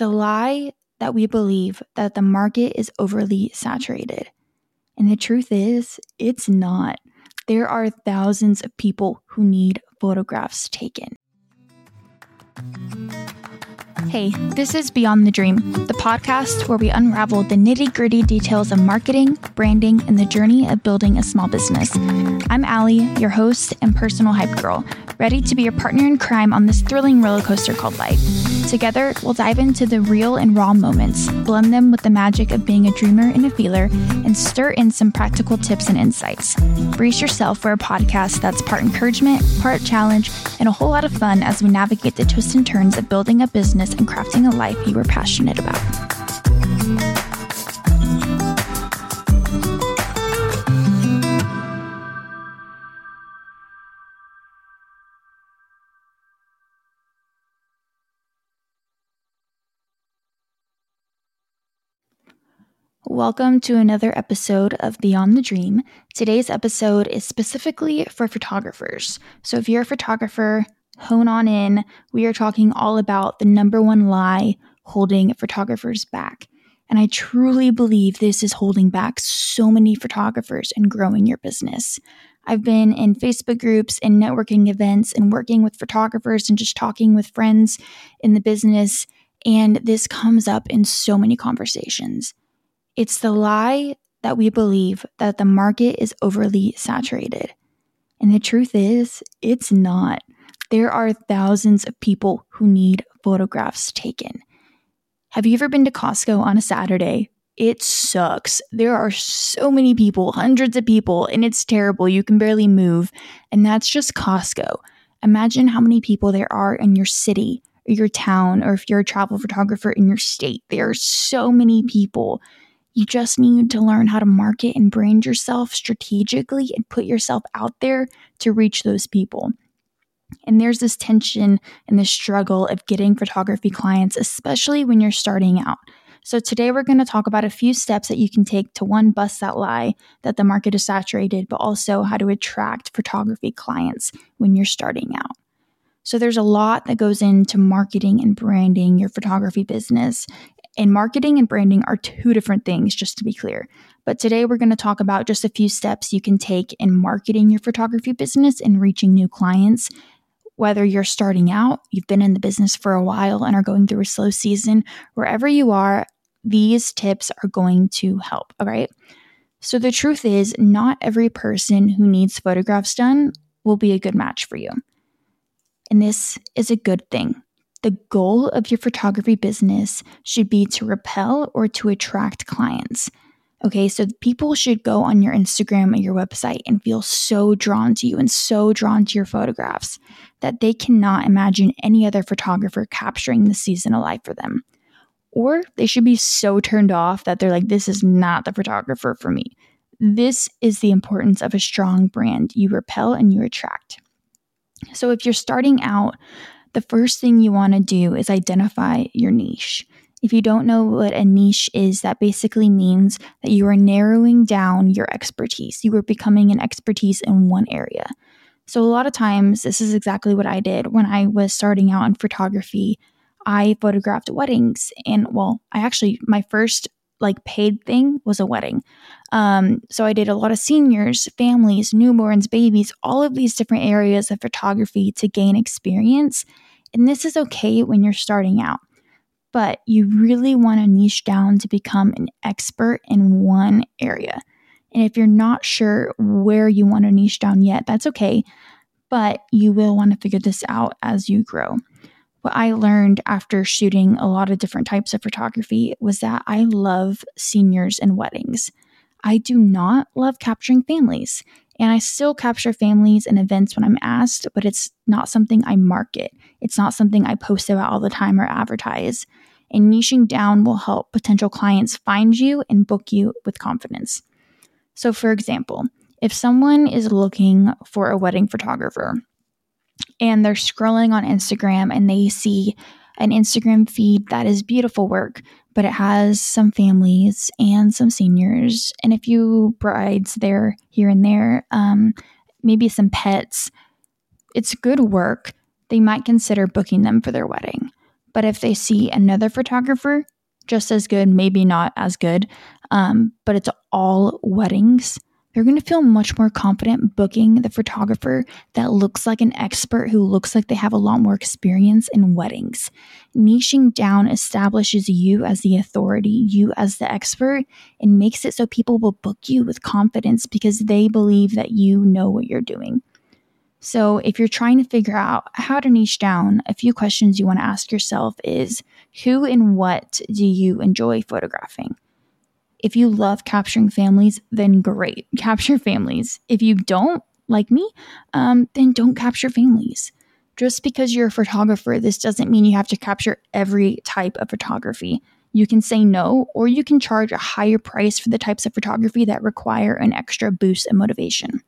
the lie that we believe that the market is overly saturated. And the truth is, it's not. There are thousands of people who need photographs taken. Hey, this is Beyond the Dream, the podcast where we unravel the nitty gritty details of marketing, branding, and the journey of building a small business. I'm Alli, your host and personal hype girl, ready to be your partner in crime on this thrilling roller coaster called life. Together, we'll dive into the real and raw moments, blend them with the magic of being a dreamer and a feeler, and stir in some practical tips and insights. Brace yourself for a podcast that's part encouragement, part challenge, and a whole lot of fun as we navigate the twists and turns of building a business and crafting a life you were passionate about. Welcome to another episode of Beyond the Dream. Today's episode is specifically for photographers. So if you're a photographer, hone on in. We are talking all about the number one lie holding photographers back. And I truly believe this is holding back so many photographers and growing your business. I've been in Facebook groups and networking events and working with photographers and just talking with friends in the business. And this comes up in so many conversations. It's the lie that we believe that the market is overly saturated. And the truth is, it's not. There are thousands of people who need photographs taken. Have you ever been to Costco on a Saturday? It sucks. There are so many people, hundreds of people, and it's terrible. You can barely move. And that's just Costco. Imagine how many people there are in your city or your town, or if you're a travel photographer in your state. There are so many people. You just need to learn how to market and brand yourself strategically and put yourself out there to reach those people. And there's this tension and this struggle of getting photography clients, especially when you're starting out. So, today we're going to talk about a few steps that you can take to one, bust that lie that the market is saturated, but also how to attract photography clients when you're starting out. So, there's a lot that goes into marketing and branding your photography business. And marketing and branding are two different things, just to be clear. But today we're going to talk about just a few steps you can take in marketing your photography business and reaching new clients. Whether you're starting out, you've been in the business for a while and are going through a slow season, wherever you are, these tips are going to help. All right. So the truth is, not every person who needs photographs done will be a good match for you. And this is a good thing the goal of your photography business should be to repel or to attract clients. Okay, so people should go on your Instagram or your website and feel so drawn to you and so drawn to your photographs that they cannot imagine any other photographer capturing the season life for them. Or they should be so turned off that they're like, this is not the photographer for me. This is the importance of a strong brand. You repel and you attract. So if you're starting out, the first thing you want to do is identify your niche. If you don't know what a niche is, that basically means that you are narrowing down your expertise. You are becoming an expertise in one area. So, a lot of times, this is exactly what I did when I was starting out in photography. I photographed weddings, and well, I actually, my first like paid thing was a wedding. Um, so I did a lot of seniors, families, newborns, babies, all of these different areas of photography to gain experience. And this is okay when you're starting out, but you really want to niche down to become an expert in one area. And if you're not sure where you want to niche down yet, that's okay, but you will want to figure this out as you grow what I learned after shooting a lot of different types of photography was that I love seniors and weddings. I do not love capturing families, and I still capture families and events when I'm asked, but it's not something I market. It's not something I post about all the time or advertise. And niching down will help potential clients find you and book you with confidence. So, for example, if someone is looking for a wedding photographer, and they're scrolling on Instagram and they see an Instagram feed that is beautiful work, but it has some families and some seniors and a few brides there, here and there, um, maybe some pets. It's good work. They might consider booking them for their wedding. But if they see another photographer, just as good, maybe not as good, um, but it's all weddings, they're going to feel much more confident booking the photographer that looks like an expert who looks like they have a lot more experience in weddings. Niching down establishes you as the authority, you as the expert, and makes it so people will book you with confidence because they believe that you know what you're doing. So, if you're trying to figure out how to niche down, a few questions you want to ask yourself is who and what do you enjoy photographing? If you love capturing families, then great, capture families. If you don't, like me, um, then don't capture families. Just because you're a photographer, this doesn't mean you have to capture every type of photography. You can say no, or you can charge a higher price for the types of photography that require an extra boost and motivation.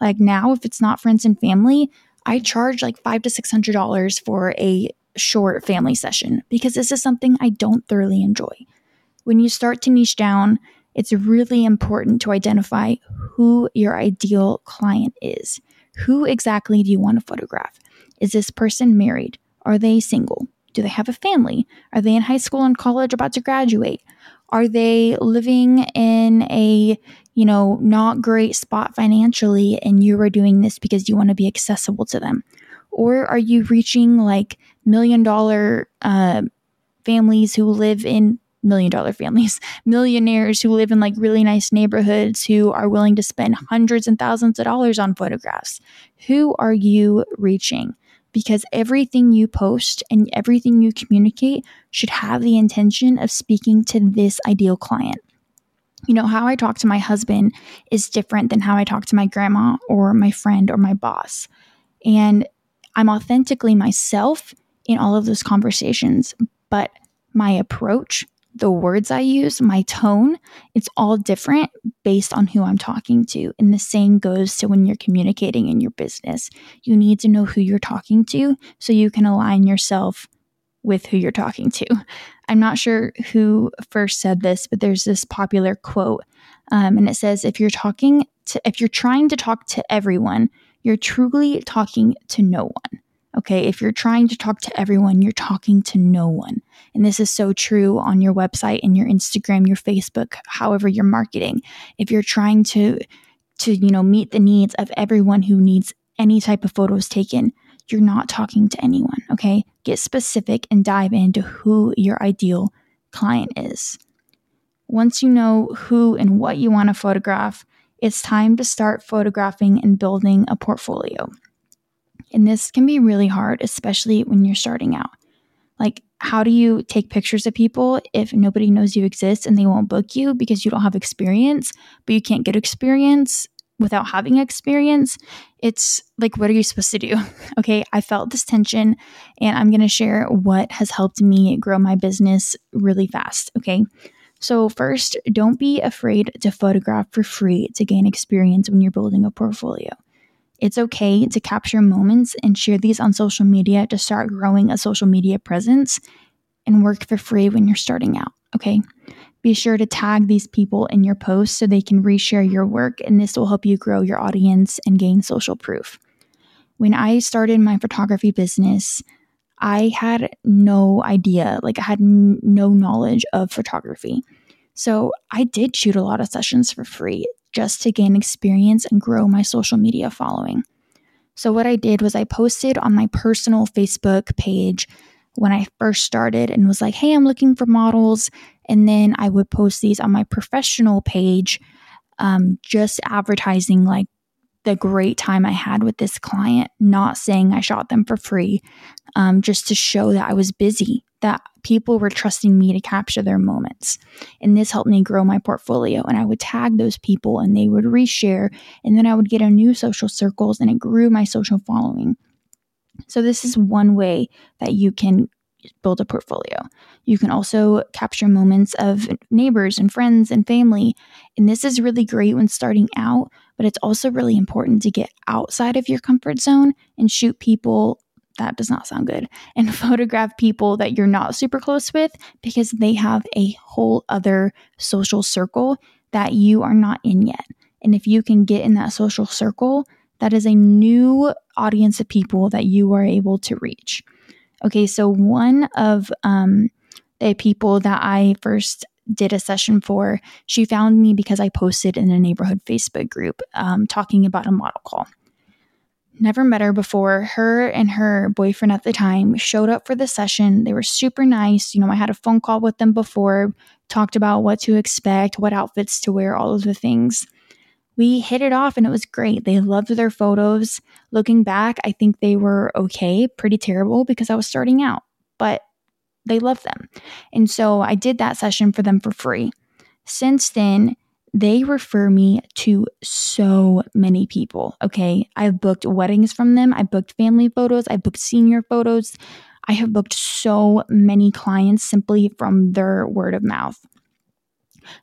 Like now, if it's not friends and family, I charge like five to six hundred dollars for a short family session because this is something I don't thoroughly enjoy when you start to niche down, it's really important to identify who your ideal client is. Who exactly do you want to photograph? Is this person married? Are they single? Do they have a family? Are they in high school and college about to graduate? Are they living in a, you know, not great spot financially and you are doing this because you want to be accessible to them? Or are you reaching like million dollar uh, families who live in million dollar families, millionaires who live in like really nice neighborhoods who are willing to spend hundreds and thousands of dollars on photographs. Who are you reaching? Because everything you post and everything you communicate should have the intention of speaking to this ideal client. You know, how I talk to my husband is different than how I talk to my grandma or my friend or my boss. And I'm authentically myself in all of those conversations, but my approach the words I use, my tone, it's all different based on who I'm talking to. And the same goes to when you're communicating in your business. You need to know who you're talking to so you can align yourself with who you're talking to. I'm not sure who first said this, but there's this popular quote, um, and it says, "If you're talking to, if you're trying to talk to everyone, you're truly talking to no one." Okay, if you're trying to talk to everyone, you're talking to no one. And this is so true on your website and your Instagram, your Facebook, however you're marketing. If you're trying to to, you know, meet the needs of everyone who needs any type of photos taken, you're not talking to anyone, okay? Get specific and dive into who your ideal client is. Once you know who and what you want to photograph, it's time to start photographing and building a portfolio. And this can be really hard, especially when you're starting out. Like, how do you take pictures of people if nobody knows you exist and they won't book you because you don't have experience, but you can't get experience without having experience? It's like, what are you supposed to do? Okay, I felt this tension and I'm going to share what has helped me grow my business really fast. Okay. So, first, don't be afraid to photograph for free to gain experience when you're building a portfolio. It's okay to capture moments and share these on social media to start growing a social media presence and work for free when you're starting out. Okay. Be sure to tag these people in your posts so they can reshare your work, and this will help you grow your audience and gain social proof. When I started my photography business, I had no idea, like, I had n- no knowledge of photography. So I did shoot a lot of sessions for free just to gain experience and grow my social media following. So, what I did was I posted on my personal Facebook page when I first started and was like, hey, I'm looking for models. And then I would post these on my professional page, um, just advertising like the great time I had with this client, not saying I shot them for free, um, just to show that I was busy that people were trusting me to capture their moments. And this helped me grow my portfolio. And I would tag those people and they would reshare. And then I would get a new social circles and it grew my social following. So, this is one way that you can build a portfolio. You can also capture moments of neighbors and friends and family. And this is really great when starting out, but it's also really important to get outside of your comfort zone and shoot people that does not sound good. And photograph people that you're not super close with because they have a whole other social circle that you are not in yet. And if you can get in that social circle, that is a new audience of people that you are able to reach. Okay, so one of um, the people that I first did a session for, she found me because I posted in a neighborhood Facebook group um, talking about a model call. Never met her before. Her and her boyfriend at the time showed up for the session. They were super nice. You know, I had a phone call with them before, talked about what to expect, what outfits to wear, all of the things. We hit it off and it was great. They loved their photos. Looking back, I think they were okay, pretty terrible because I was starting out, but they loved them. And so I did that session for them for free. Since then, they refer me to so many people. Okay. I've booked weddings from them. I booked family photos. I booked senior photos. I have booked so many clients simply from their word of mouth.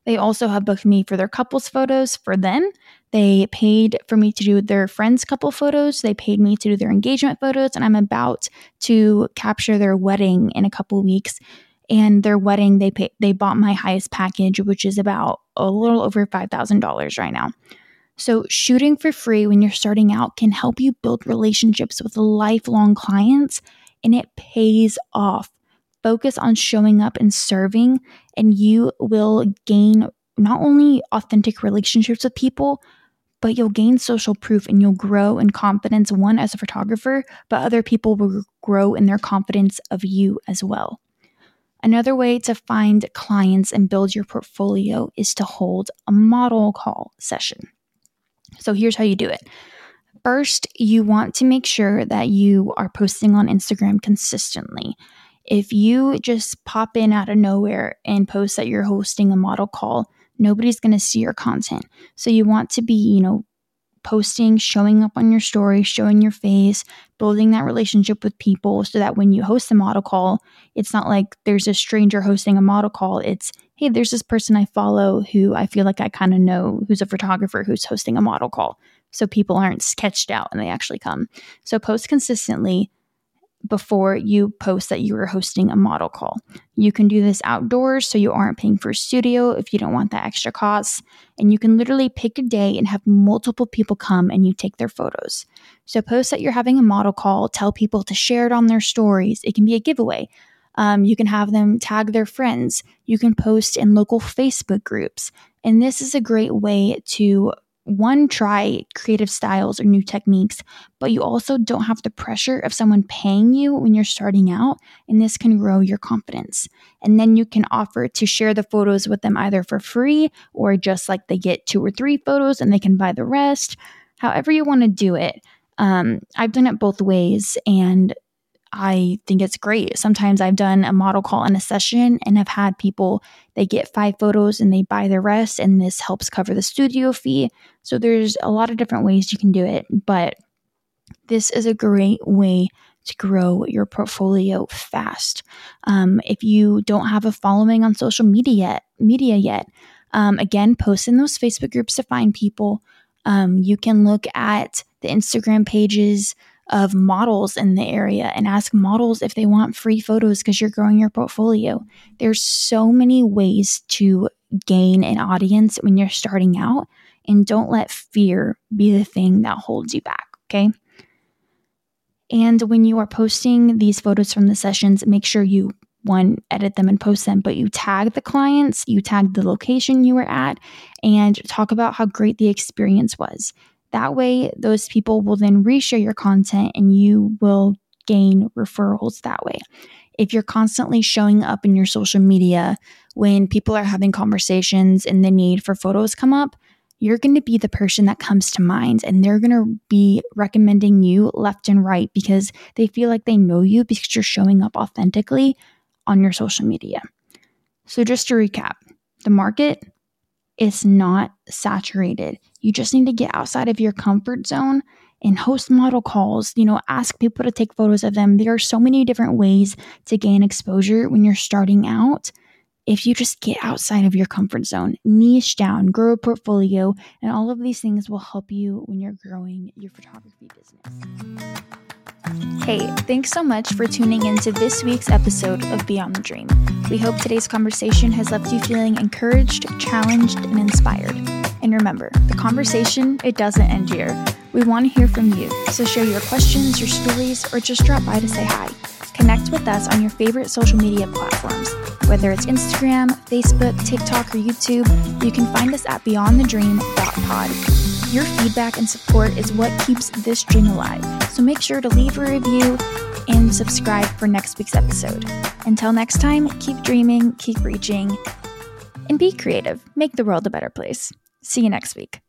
They also have booked me for their couples photos for them. They paid for me to do their friends' couple photos. They paid me to do their engagement photos. And I'm about to capture their wedding in a couple weeks and their wedding they pay, they bought my highest package which is about a little over $5000 right now. So shooting for free when you're starting out can help you build relationships with lifelong clients and it pays off. Focus on showing up and serving and you will gain not only authentic relationships with people but you'll gain social proof and you'll grow in confidence one as a photographer but other people will grow in their confidence of you as well Another way to find clients and build your portfolio is to hold a model call session. So here's how you do it. First, you want to make sure that you are posting on Instagram consistently. If you just pop in out of nowhere and post that you're hosting a model call, nobody's going to see your content. So you want to be, you know, posting, showing up on your story, showing your face, building that relationship with people so that when you host a model call, it's not like there's a stranger hosting a model call. It's, hey, there's this person I follow who I feel like I kind of know who's a photographer who's hosting a model call. So people aren't sketched out and they actually come. So post consistently, before you post that you are hosting a model call. You can do this outdoors so you aren't paying for a studio if you don't want that extra cost. And you can literally pick a day and have multiple people come and you take their photos. So post that you're having a model call, tell people to share it on their stories. It can be a giveaway. Um, you can have them tag their friends. You can post in local Facebook groups. And this is a great way to one, try creative styles or new techniques, but you also don't have the pressure of someone paying you when you're starting out, and this can grow your confidence. And then you can offer to share the photos with them either for free or just like they get two or three photos and they can buy the rest. However, you want to do it. Um, I've done it both ways, and I think it's great. Sometimes I've done a model call in a session and have had people, they get five photos and they buy the rest, and this helps cover the studio fee. So there's a lot of different ways you can do it, but this is a great way to grow your portfolio fast. Um, if you don't have a following on social media yet, media yet, um, again, post in those Facebook groups to find people. Um, you can look at the Instagram pages of models in the area and ask models if they want free photos because you're growing your portfolio. There's so many ways to gain an audience when you're starting out, and don't let fear be the thing that holds you back, okay? And when you are posting these photos from the sessions, make sure you one edit them and post them, but you tag the clients, you tag the location you were at, and talk about how great the experience was. That way, those people will then reshare your content and you will gain referrals that way. If you're constantly showing up in your social media when people are having conversations and the need for photos come up, you're going to be the person that comes to mind and they're going to be recommending you left and right because they feel like they know you because you're showing up authentically on your social media. So, just to recap, the market is not saturated. You just need to get outside of your comfort zone and host model calls. You know, ask people to take photos of them. There are so many different ways to gain exposure when you're starting out. If you just get outside of your comfort zone, niche down, grow a portfolio, and all of these things will help you when you're growing your photography business. Hey, thanks so much for tuning in to this week's episode of Beyond the Dream. We hope today's conversation has left you feeling encouraged, challenged, and inspired. And remember, the conversation, it doesn't end here. We want to hear from you, so share your questions, your stories, or just drop by to say hi. connect with us on your favorite social media platforms. Whether it's Instagram, Facebook, TikTok, or YouTube, you can find us at beyondthedream.pod. Your feedback and support is what keeps this dream alive, so make sure to leave a review and subscribe for next week's episode. Until next time, keep dreaming, keep reaching, and be creative. Make the world a better place. See you next week.